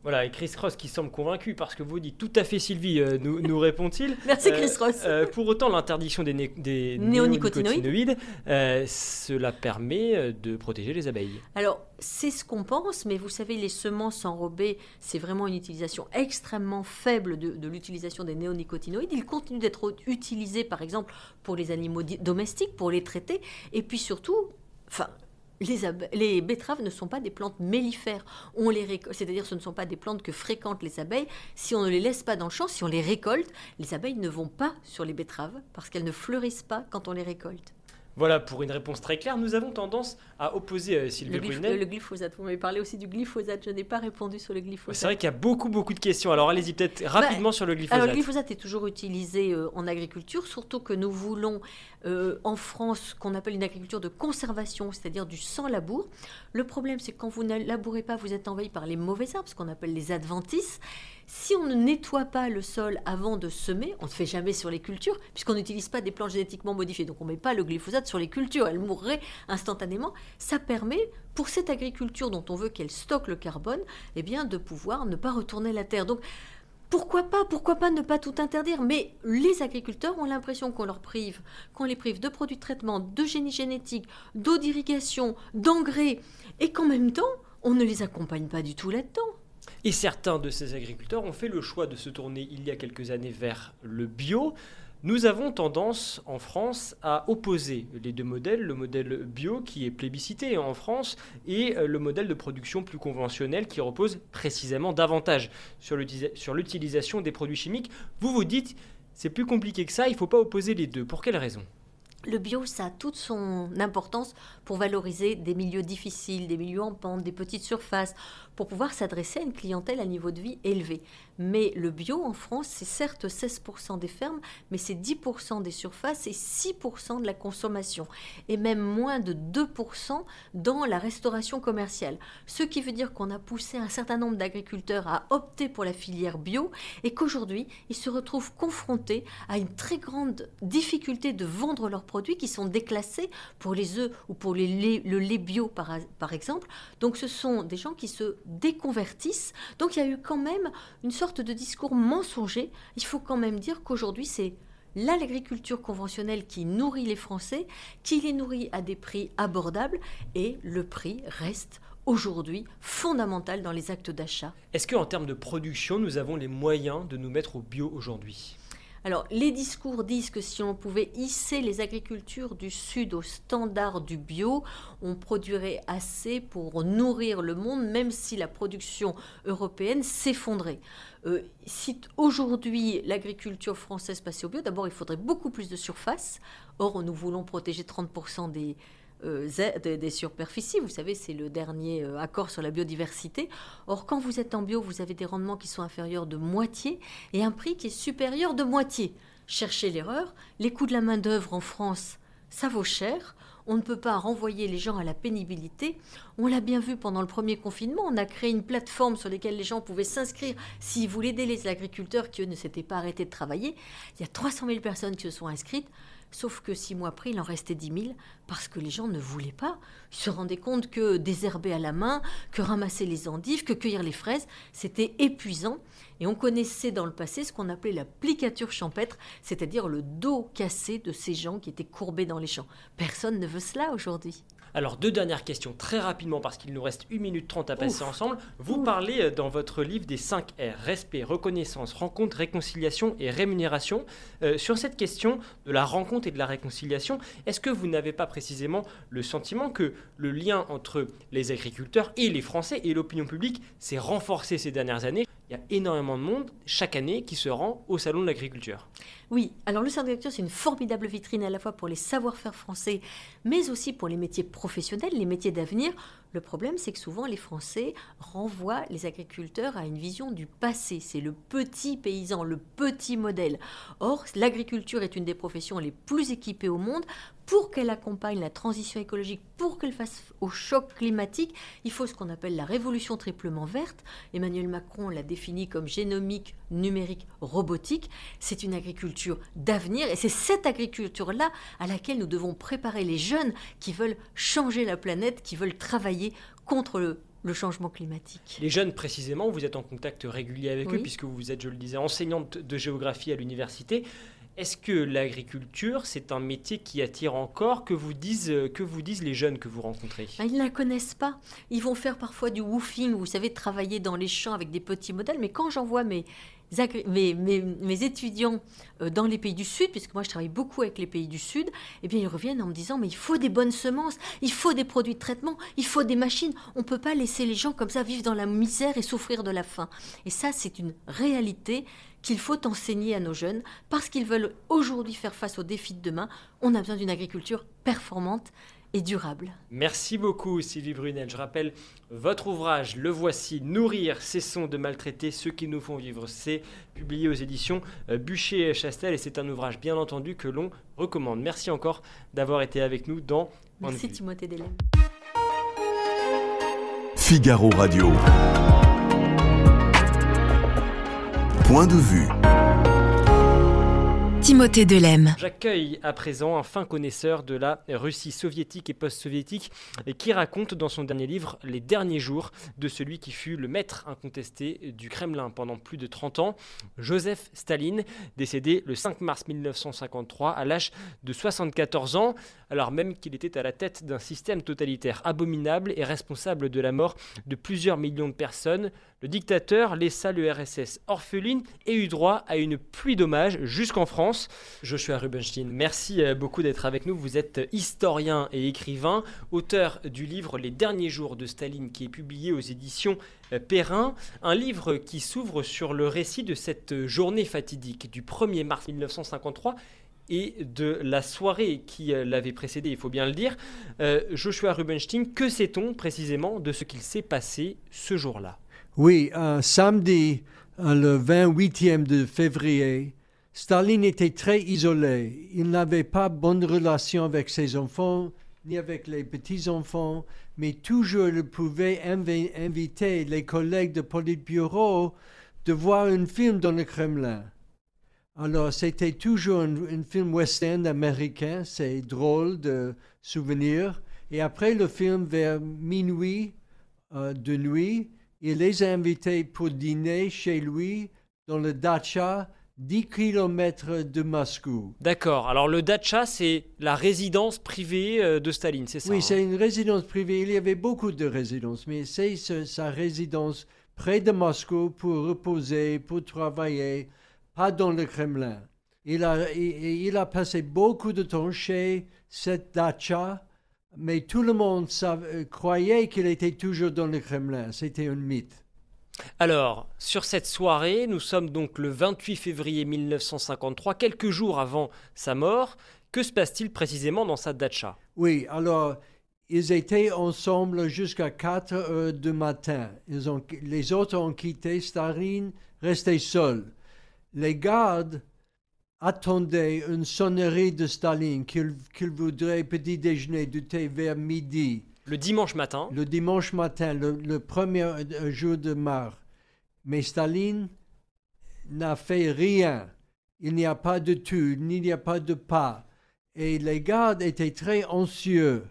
Voilà, et Chris Ross qui semble convaincu parce que vous dites tout à fait Sylvie, euh, nous, répond-il. Merci Chris euh, Ross. Euh, pour autant, l'interdiction des, néonicotinoïdes, cela permet de protéger les abeilles. Alors, c'est ce qu'on pense, mais vous savez, les semences enrobées, c'est vraiment une utilisation extrêmement faible de, de l'utilisation des néonicotinoïdes. Ils continuent d'être utilisés, par exemple, pour les animaux domestiques, pour les traiter, et puis surtout, enfin, les, betteraves ne sont pas des plantes mellifères. On les c'est-à-dire ce ne sont pas des plantes que fréquentent les abeilles. Si on ne les laisse pas dans le champ, si on les récolte, les abeilles ne vont pas sur les betteraves parce qu'elles ne fleurissent pas quand on les récolte. Voilà pour une réponse très claire. Nous avons tendance à opposer euh, Sylvie Le, glyph- Brunel. le glyphosate, vous m'avez parlé aussi du glyphosate, je n'ai pas répondu sur le glyphosate. C'est vrai qu'il y a beaucoup, beaucoup de questions. Alors allez-y peut-être rapidement sur le glyphosate. Bah, Alors, le glyphosate est toujours utilisé euh, en agriculture, surtout que nous voulons euh, en France ce qu'on appelle une agriculture de conservation, c'est-à-dire du sans labour. Le problème, c'est que quand vous ne labourez pas, vous êtes envahi par les mauvais arbres, ce qu'on appelle les adventices. Si on ne nettoie pas le sol avant de semer, on ne fait jamais sur les cultures, puisqu'on n'utilise pas des plantes génétiquement modifiées. Donc on ne met pas le glyphosate sur les cultures, elles mourraient instantanément. Ça permet, pour cette agriculture dont on veut qu'elle stocke le carbone, eh bien, de pouvoir ne pas retourner la terre. Donc pourquoi pas Pourquoi pas ne pas tout interdire? Mais les agriculteurs ont l'impression qu'on leur prive, qu'on les prive de produits de traitement, de génie génétique, d'eau d'irrigation, d'engrais, et qu'en même temps, on ne les accompagne pas du tout là-dedans. Et certains de ces agriculteurs ont fait le choix de se tourner il y a quelques années vers le bio. Nous avons tendance en France à opposer les deux modèles, le modèle bio qui est plébiscité en France et euh, le modèle de production plus conventionnel qui repose précisément davantage sur l'utilisa- sur l'utilisation des produits chimiques. Vous vous dites, c'est plus compliqué que ça, il ne faut pas opposer les deux. Pour quelle raison? Le bio, ça a toute son importance pour valoriser des milieux difficiles, des milieux en pente, des petites surfaces, pour pouvoir s'adresser à une clientèle à niveau de vie élevé. Mais le bio en France, c'est certes 16% des fermes, mais c'est 10% des surfaces et 6% de la consommation, et même moins de 2% dans la restauration commerciale. Ce qui veut dire qu'on a poussé un certain nombre d'agriculteurs à opter pour la filière bio et qu'aujourd'hui, ils se retrouvent confrontés à une très grande difficulté de vendre leurs produits qui sont déclassés pour les œufs ou pour le lait bio par exemple. Donc ce sont des gens qui se déconvertissent. Donc il y a eu quand même une sorte de discours mensonger. Il faut quand même dire qu'aujourd'hui c'est l'agriculture conventionnelle qui nourrit les Français, qui les nourrit à des prix abordables et le prix reste aujourd'hui fondamental dans les actes d'achat. Est-ce qu'en termes de production, nous avons les moyens de nous mettre au bio aujourd'hui? Alors, les discours disent que si on pouvait hisser les agricultures du Sud au standard du bio, on produirait assez pour nourrir le monde, même si la production européenne s'effondrait. Euh, si aujourd'hui l'agriculture française passait au bio, d'abord il faudrait beaucoup plus de surface. Or, nous voulons protéger 30% des, euh, des superficies. Vous savez, c'est le dernier euh, accord sur la biodiversité. Or, quand vous êtes en bio, vous avez des rendements qui sont inférieurs de moitié et un prix qui est supérieur de moitié. Cherchez l'erreur. Les coûts de la main-d'œuvre en France, ça vaut cher. On ne peut pas renvoyer les gens à la pénibilité. On l'a bien vu pendant le premier confinement. On a créé une plateforme sur laquelle les gens pouvaient s'inscrire s'ils voulaient aider les agriculteurs qui, eux, ne s'étaient pas arrêtés de travailler. Il y a 300 000 personnes qui se sont inscrites. Sauf que six mois après, il en restait 10 000 parce que les gens ne voulaient pas. Ils se rendaient compte que désherber à la main, que ramasser les endives, que cueillir les fraises, c'était épuisant. Et on connaissait dans le passé ce qu'on appelait la plicature champêtre, c'est-à-dire le dos cassé de ces gens qui étaient courbés dans les champs. Personne ne veut cela aujourd'hui. Alors, deux dernières questions très rapidement parce qu'il nous reste 1 minute 30 à passer Ouf. ensemble. Vous Ouf. parlez euh, dans votre livre des 5 R respect, reconnaissance, rencontre, réconciliation et rémunération. Euh, sur cette question de la rencontre et de la réconciliation, est-ce que vous n'avez pas précisément le sentiment que le lien entre les agriculteurs et les Français et l'opinion publique s'est renforcé ces dernières années? Il y a énormément de monde chaque année qui se rend au salon de l'agriculture. Oui, alors le salon d'agriculture, c'est une formidable vitrine à la fois pour les savoir-faire français, mais aussi pour les métiers professionnels, les métiers d'avenir. Le problème, c'est que souvent les Français renvoient les agriculteurs à une vision du passé. C'est le petit paysan, le petit modèle. Or, l'agriculture est une des professions les plus équipées au monde. Pour qu'elle accompagne la transition écologique, pour qu'elle fasse au choc climatique, il faut ce qu'on appelle la révolution triplement verte. Emmanuel Macron l'a définie comme génomique, numérique, robotique. C'est une agriculture d'avenir et c'est cette agriculture-là à laquelle nous devons préparer les jeunes qui veulent changer la planète, qui veulent travailler contre le, le changement climatique. Les jeunes, précisément, vous êtes en contact régulier avec eux, puisque vous êtes, je le disais, enseignante de géographie à l'université. Est-ce que l'agriculture, c'est un métier qui attire encore Que vous disent, que vous disent les jeunes que vous rencontrez? Ben, Ils ne la connaissent pas. Ils vont faire parfois du woofing, vous savez, travailler dans les champs avec des petits modèles. Mais quand j'envoie mes, mes, étudiants euh, dans les pays du Sud, puisque moi je travaille beaucoup avec les pays du Sud, eh bien ils reviennent en me disant mais il faut des bonnes semences, il faut des produits de traitement, il faut des machines. On ne peut pas laisser les gens comme ça vivre dans la misère et souffrir de la faim. Et ça, c'est une réalité qu'il faut enseigner à nos jeunes parce qu'ils veulent aujourd'hui faire face aux défis de demain. On a besoin d'une agriculture performante et durable. Merci beaucoup Sylvie Brunel. Je rappelle votre ouvrage, le voici, Nourrir, cessons de maltraiter ceux qui nous font vivre. C'est publié aux éditions euh, Bûcher-Chastel et c'est un ouvrage bien entendu que l'on recommande. Merci encore d'avoir été avec nous dans... Merci Timothée Delem. Figaro Radio. Point de vue. Timothée Delem. J'accueille à présent un fin connaisseur de la Russie soviétique et post-soviétique qui raconte dans son dernier livre les derniers jours de celui qui fut le maître incontesté du Kremlin pendant plus de 30 ans, Joseph Staline, décédé le 5 mars 1953 à l'âge de 74 ans, alors même qu'il était à la tête d'un système totalitaire abominable et responsable de la mort de plusieurs millions de personnes. Le dictateur laissa le RSS orpheline et eut droit à une pluie d'hommages jusqu'en France. Joshua Rubenstein, merci euh, beaucoup d'être avec nous. Vous êtes historien et écrivain, auteur du livre Les derniers jours de Staline qui est publié aux éditions euh, Perrin, un livre qui s'ouvre sur le récit de cette journée fatidique du 1er mars 1953 et de la soirée qui euh, l'avait précédée, il faut bien le dire. Joshua Rubenstein, que sait-on précisément de ce qu'il s'est passé ce jour-là? Oui, un samedi, le 28e de février, Staline était très isolé. Il n'avait pas bonne relation avec ses enfants, ni avec les petits-enfants, mais toujours il pouvait inviter les collègues de Politburo de voir un film dans le Kremlin. Alors, c'était toujours un, film western américain, c'est drôle de souvenir. Et après le film, vers minuit euh, de nuit, il les a invités pour dîner chez lui dans le dacha 10 km de Moscou. D'accord. Alors le dacha, c'est la résidence privée euh, de Staline, c'est ça Oui, hein? c'est une résidence privée. Il y avait beaucoup de résidences, mais c'est sa résidence près de Moscou pour reposer, pour travailler, pas dans le Kremlin. Il a, il a passé beaucoup de temps chez cette dacha mais tout le monde euh, croyait qu'il était toujours dans le Kremlin. C'était un mythe. Alors, sur cette soirée, nous sommes donc le 28 février 1953, quelques jours avant sa mort. Que se passe-t-il précisément dans sa datcha Oui, alors, ils étaient ensemble jusqu'à 4 heures du matin. les autres ont quitté, Staline restait seul. Les gardes attendait une sonnerie de Staline qu'il voudrait petit déjeuner du thé vers midi. Le dimanche matin Le dimanche matin, le, premier euh, jour de mars. Mais Staline n'a fait rien. Il n'y a pas de tu, il n'y a pas de pas. Et les gardes étaient très anxieux.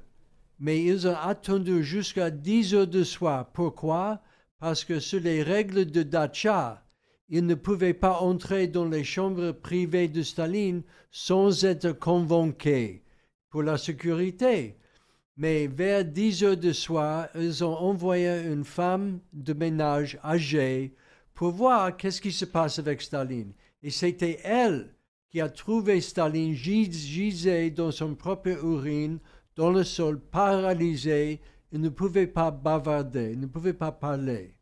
Mais ils ont attendu jusqu'à 10 heures de soir. Pourquoi? Parce que sur les règles de Dacha, il ne pouvait pas entrer dans les chambres privées de Staline sans être convoqué pour la sécurité. Mais vers 10 heures de soir, ils ont envoyé une femme de ménage âgée pour voir qu'est-ce qui se passe avec Staline. Et c'était elle qui a trouvé Staline gisé dans son propre urine, dans le sol, paralysé. Il ne pouvait pas bavarder, il ne pouvait pas parler.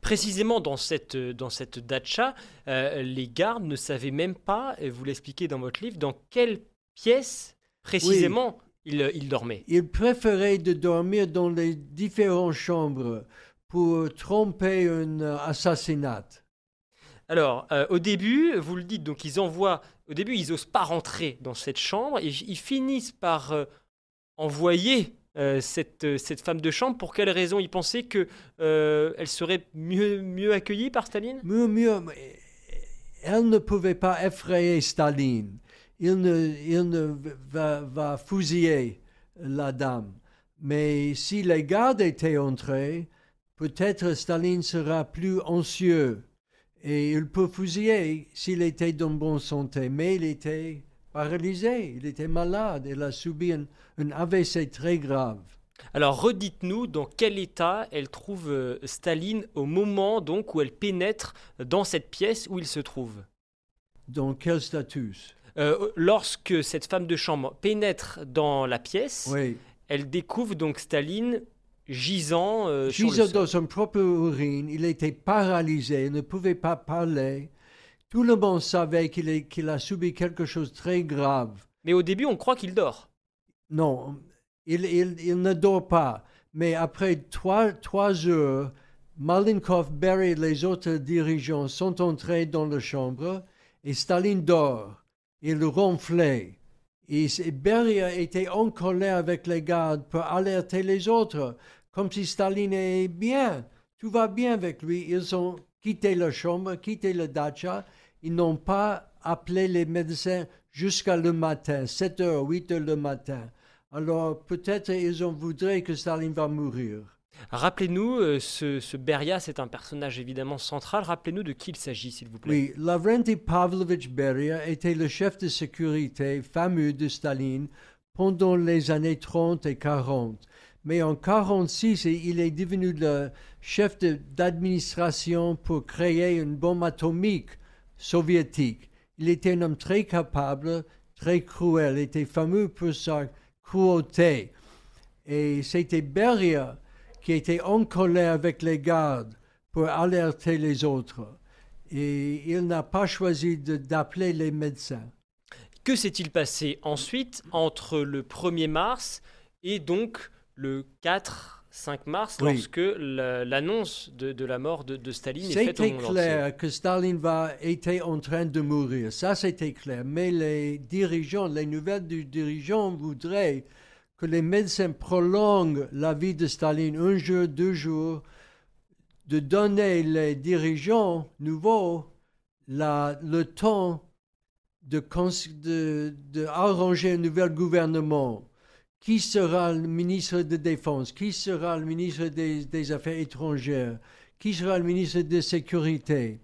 Précisément dans cette, dans cette dacha, euh, les gardes ne savaient même pas, et vous l'expliquez dans votre livre, dans quelle pièce précisément ils, ils, dormaient. Ils préféraient de dormir dans les différentes chambres pour tromper un assassinat. Alors, euh, au début, vous le dites, donc ils envoient, au début, ils n'osent pas rentrer dans cette chambre, et ils finissent par euh, envoyer euh, cette, euh, cette, femme de chambre Pour quelle raison Il pensait qu'elle euh, elle serait mieux, mieux accueillie par Staline? Mieux, mieux. Elle ne pouvait pas effrayer Staline. Il ne, il ne va, va fusiller la dame. Mais si les gardes étaient entrés, peut-être Staline sera plus anxieux et il peut fusiller s'il était dans bonne santé. Mais il était paralysé, il était malade, il a subi un, AVC très grave. Alors redites-nous dans quel état elle trouve euh, Staline au moment donc où elle pénètre dans cette pièce où il se trouve. Dans quel statut Euh, lorsque cette femme de chambre pénètre dans la pièce, Oui. elle découvre donc Staline gisant euh, sur le Gisant sol. dans son propre urine, il était paralysé, il ne pouvait pas parler. Tout le monde savait qu'il a subi quelque chose de très grave. Mais au début, on croit qu'il dort. Non, il, il- il ne dort pas. Mais après trois, trois heures, Malenkov, Berry et les autres dirigeants sont entrés dans la chambre et Staline dort. Il ronflait. Et Beria était en colère avec les gardes pour alerter les autres, comme si Staline est bien. Tout va bien avec lui. Ils ont quitté la chambre, quitté le dacha. Ils n'ont pas appelé les médecins jusqu'à le matin, 7 heures, 8 heures le matin. Alors peut-être ils ont voudrait que Staline va mourir. Rappelez-nous, euh, ce, ce Beria, c'est un personnage évidemment central. Rappelez-nous de qui il s'agit, s'il vous plaît. Oui, Lavrenti Pavlovich Beria était le chef de sécurité fameux de Staline pendant les années 30 et 40. Mais en 46, il est devenu le chef d'administration pour créer une bombe atomique soviétique. Il était un homme très capable, très cruel, il était fameux pour sa cruauté. Et c'était Beria qui était en colère avec les gardes pour alerter les autres. Et il n'a pas choisi d'appeler les médecins. Que s'est-il passé ensuite entre le 1er mars et donc le 4-5 mars, Oui. lorsque la- l'annonce de, de la mort de, de Staline est faite au C'était monde clair que Staline va, était en train de mourir. Ça, c'était clair. Mais les dirigeants, les nouvelles du dirigeant voudraient que les médecins prolongent la vie de Staline un jour, deux jours, de donner les dirigeants nouveaux la- le temps de, de, de arranger un nouvel gouvernement. Qui sera le ministre de Défense? Qui sera le ministre des, des Affaires étrangères? Qui sera le ministre de Sécurité?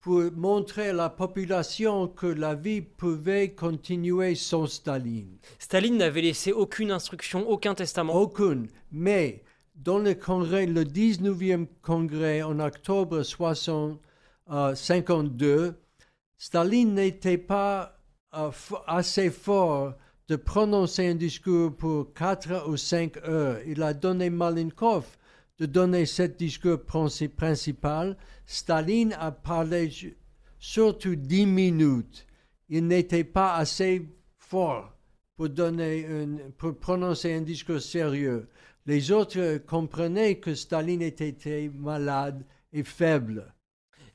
Pour montrer à la population que la vie pouvait continuer sans Staline. Staline n'avait laissé aucune instruction, aucun testament. Aucune. Mais dans le congrès, le 19e congrès en octobre 1952, Staline n'était pas euh, assez fort de prononcer un discours pour 4 ou 5 heures. Il a donné Malenkov de donner ce discours princi- principal. Staline a parlé surtout 10 minutes. Il n'était pas assez fort pour, prononcer un discours sérieux. Les autres comprenaient que Staline était malade et faible.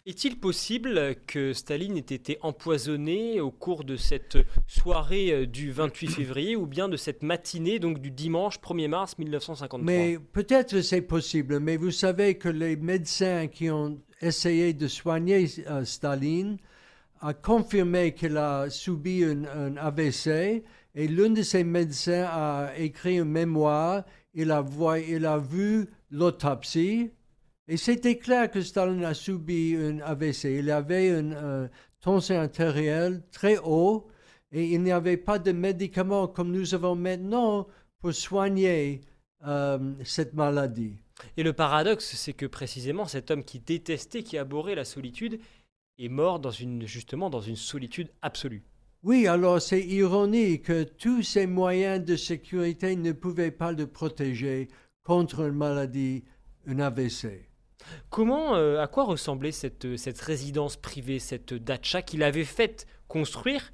Est-il possible que Staline ait été empoisonné au cours de cette soirée euh, du 28 février ou bien de cette matinée donc du dimanche 1er mars 1953 Mais peut-être c'est possible, mais vous savez que les médecins qui ont essayé de soigner euh, Staline a confirmé qu'il a subi un, un AVC et l'un de ces médecins a écrit un mémoire, il a, voi- il a vu l'autopsie et c'était clair que Staline a subi un AVC. Il avait une euh, tension artérielle très haut et il n'y avait pas de médicaments comme nous avons maintenant pour soigner euh, cette maladie. Et le paradoxe, c'est que précisément cet homme qui détestait, qui abhorrait la solitude, est mort dans une, justement dans une solitude absolue. Oui, alors c'est ironique que tous ces moyens de sécurité ne pouvaient pas le protéger contre une maladie, un AVC. Comment, euh, à quoi ressemblait cette, cette résidence privée, cette dacha qu'il avait faite construire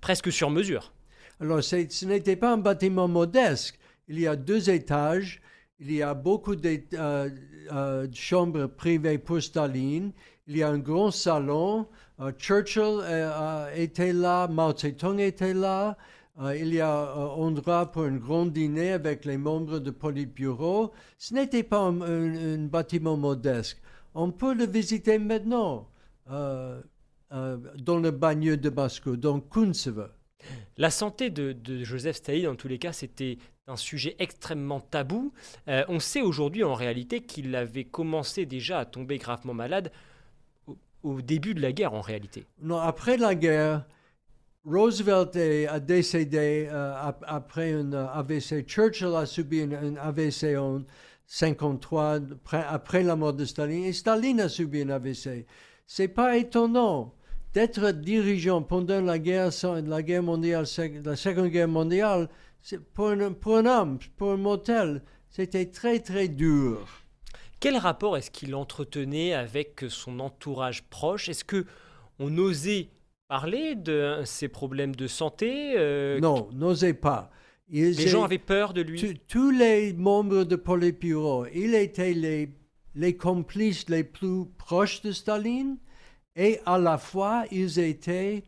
presque sur mesure? Alors ce n'était pas un bâtiment modeste. Il y a deux étages, il y a beaucoup de euh, euh, chambres privées pour Staline, il y a un grand salon, euh, Churchill euh, euh, était là, Mao Zedong était là, euh, il y a un endroit pour un grand dîner avec les membres du Politburo. Ce n'était pas un, un- un bâtiment modeste. On peut le visiter maintenant euh, euh, dans le banlieue de Moscou, dans Kuntsevo. La santé de, de Joseph Staline, en tous les cas, c'était un sujet extrêmement tabou. Euh, on sait aujourd'hui en réalité qu'il avait commencé déjà à tomber gravement malade au, au début de la guerre en réalité. Non, après la guerre, Roosevelt a décédé euh, ap- après un euh, AVC. Churchill a subi un, AVC en 53 après, la mort de Staline et Staline a subi un AVC. C'est pas étonnant d'être dirigeant pendant la guerre, mondiale, la Seconde Guerre mondiale. c'est- Pour un, pour un homme, pour un mortel, c'était très très dur. Quel rapport est-ce qu'il entretenait avec son entourage proche? Est-ce que on osait parler de ses problèmes de santé euh, Non, n'osez pas. Ils Les gens avaient peur de lui. Tous les membres de Politburo, ils étaient les, les complices les plus proches de Staline et à la fois ils étaient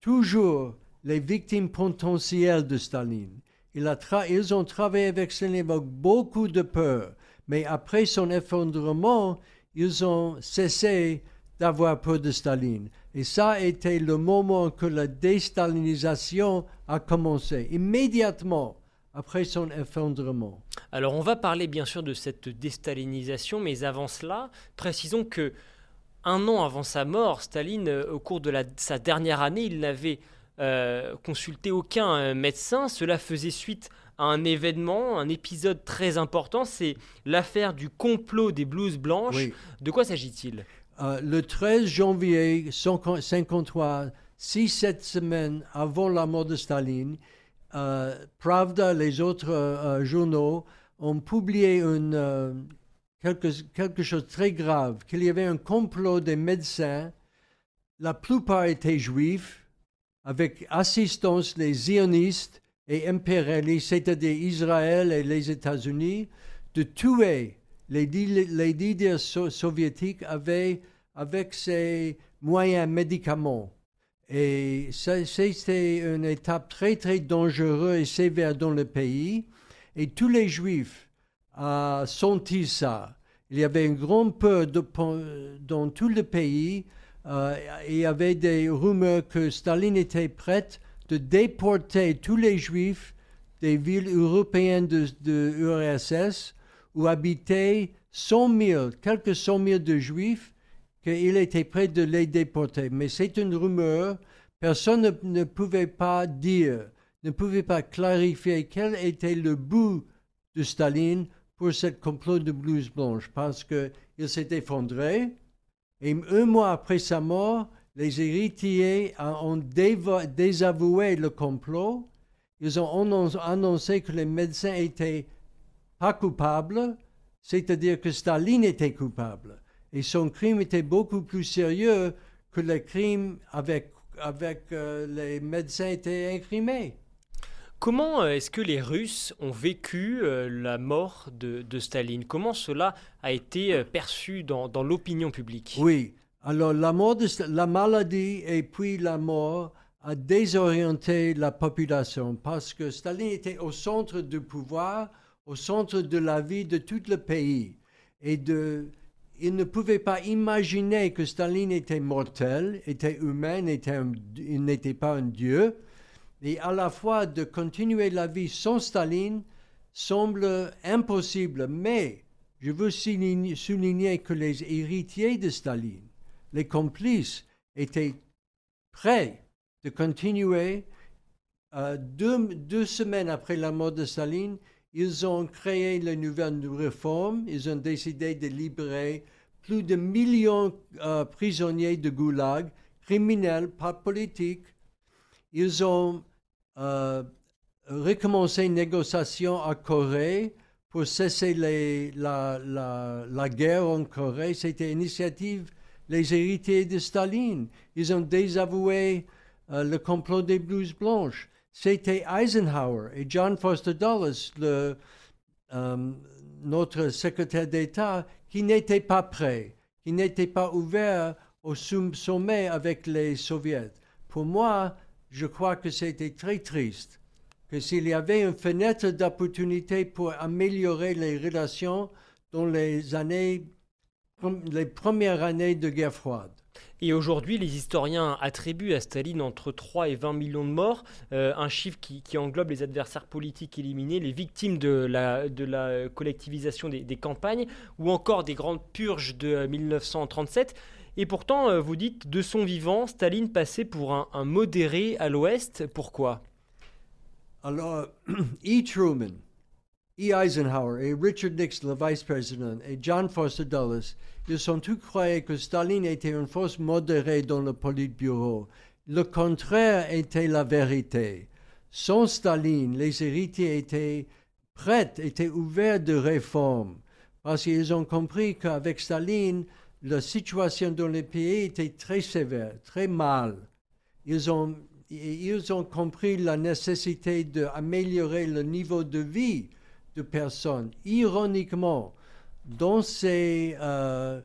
toujours les victimes potentielles de Staline. Il a tra- ils ont travaillé avec Staline avec beaucoup de peur, mais après son effondrement, ils ont cessé d'avoir peur de Staline. Et ça a été le moment que la déstalinisation a commencé, immédiatement après son effondrement. Alors on va parler bien sûr de cette déstalinisation, mais avant cela, précisons que un an avant sa mort, Staline, euh, au cours de la- sa dernière année, il n'avait euh, consulté aucun euh, médecin. Cela faisait suite à un événement, un épisode très important, c'est l'affaire du complot des blouses blanches. Oui. De quoi s'agit-il? Euh, le 13 janvier 1953, six, sept semaines avant la mort de Staline, euh, Pravda, les autres euh, journaux, ont publié quelque, quelque chose de très grave, qu'il y avait un complot des médecins, la plupart étaient juifs, avec assistance des zionistes et impérialistes, c'est-à-dire Israël et les États-Unis, de tuer les, leaders so- soviétiques avec, avec ces moyens médicaments. Et c'était une étape très, très dangereuse et sévère dans le pays. Et tous les Juifs ont senti ça. Il y avait une grande peur dans tout le pays. Euh, il y avait des rumeurs que Staline était prête de déporter tous les Juifs des villes européennes de, de URSS où habitaient 100 000, quelques 100 000 de Juifs, qu'il était prêt de les déporter. Mais c'est une rumeur. Personne ne, ne pouvait pas dire, ne pouvait pas clarifier quel était le but de Staline pour ce complot de blouse blanche, parce qu'il s'est effondré. Et un mois après sa mort, les héritiers ont désavoué le complot. Ils ont annon- annoncé que les médecins étaient pas coupables, c'est-à-dire que Staline était coupable. Et son crime était beaucoup plus sérieux que le crime avec, avec euh, les médecins étaient incrimés. Comment euh, est-ce que les Russes ont vécu euh, la mort de, de Staline? Comment cela a été perçu dans, dans l'opinion publique? Oui. Alors, la, mort de, Sta- la maladie et puis la mort a désorienté la population parce que Staline était au centre du pouvoir, au centre de la vie de tout le pays. Et de, il ne pouvait pas imaginer que Staline était mortel, était humain, n'était pas un dieu. Et à la fois de continuer la vie sans Staline semble impossible. Mais je veux souligner, que les héritiers de Staline, les complices, étaient prêts de continuer. Euh, deux semaines après la mort de Staline, ils ont créé les nouvelles réformes. Ils ont décidé de libérer plus de millions de prisonniers de goulag, criminels, pas politiques. Ils ont euh, recommencé une négociation à Corée pour cesser les- la, la- la guerre en Corée. C'était une initiative les héritiers de Staline. Ils ont désavoué euh, le complot des blouses blanches. C'était Eisenhower et John Foster Dulles, le, euh, notre secrétaire d'État, qui n'étaient pas prêts, qui n'étaient pas ouverts au sommet avec les soviets. Pour moi, je crois que c'était très triste que s'il y avait une fenêtre d'opportunité pour améliorer les relations dans les années, les premières années de guerre froide. Et aujourd'hui, les historiens attribuent à Staline entre 3 et 20 millions de morts, euh, un chiffre qui, englobe les adversaires politiques éliminés, les victimes de la, collectivisation des, campagnes, ou encore des grandes purges de euh, 1937. Et pourtant, euh, vous dites, de son vivant, Staline passait pour un, un modéré à l'Ouest. Pourquoi? Alors, E. Truman, E. Eisenhower et Richard Nixon, le vice-président, et John Foster Dulles, ils ont tous croyé que Staline était une force modérée dans le Politburo. Le contraire était la vérité. Sans Staline, les héritiers étaient prêts, étaient ouverts de réformes, parce qu'ils ont compris qu'avec Staline, la situation dans les pays était très sévère, très mal. Ils ont, ils ont compris la nécessité d'améliorer le niveau de vie de personnes. Ironiquement, euh,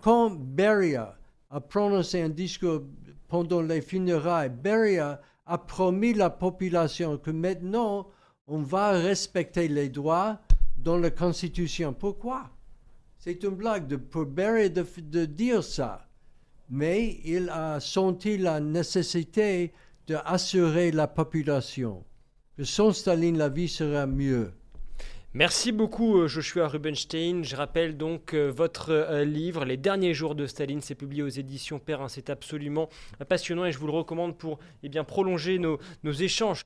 quand Beria a prononcé un discours pendant les funérailles, Beria a promis la population que maintenant on va respecter les droits dans la Constitution. Pourquoi? C'est une blague de, pour Beria de, de dire ça. Mais il a senti la nécessité d'assurer la population sans Staline, la vie sera mieux. Merci beaucoup euh, Joshua Rubenstein. Je rappelle donc euh, votre euh, livre Les derniers jours de Staline, c'est publié aux éditions Perrin. C'est absolument passionnant et je vous le recommande pour eh bien, prolonger nos, nos échanges.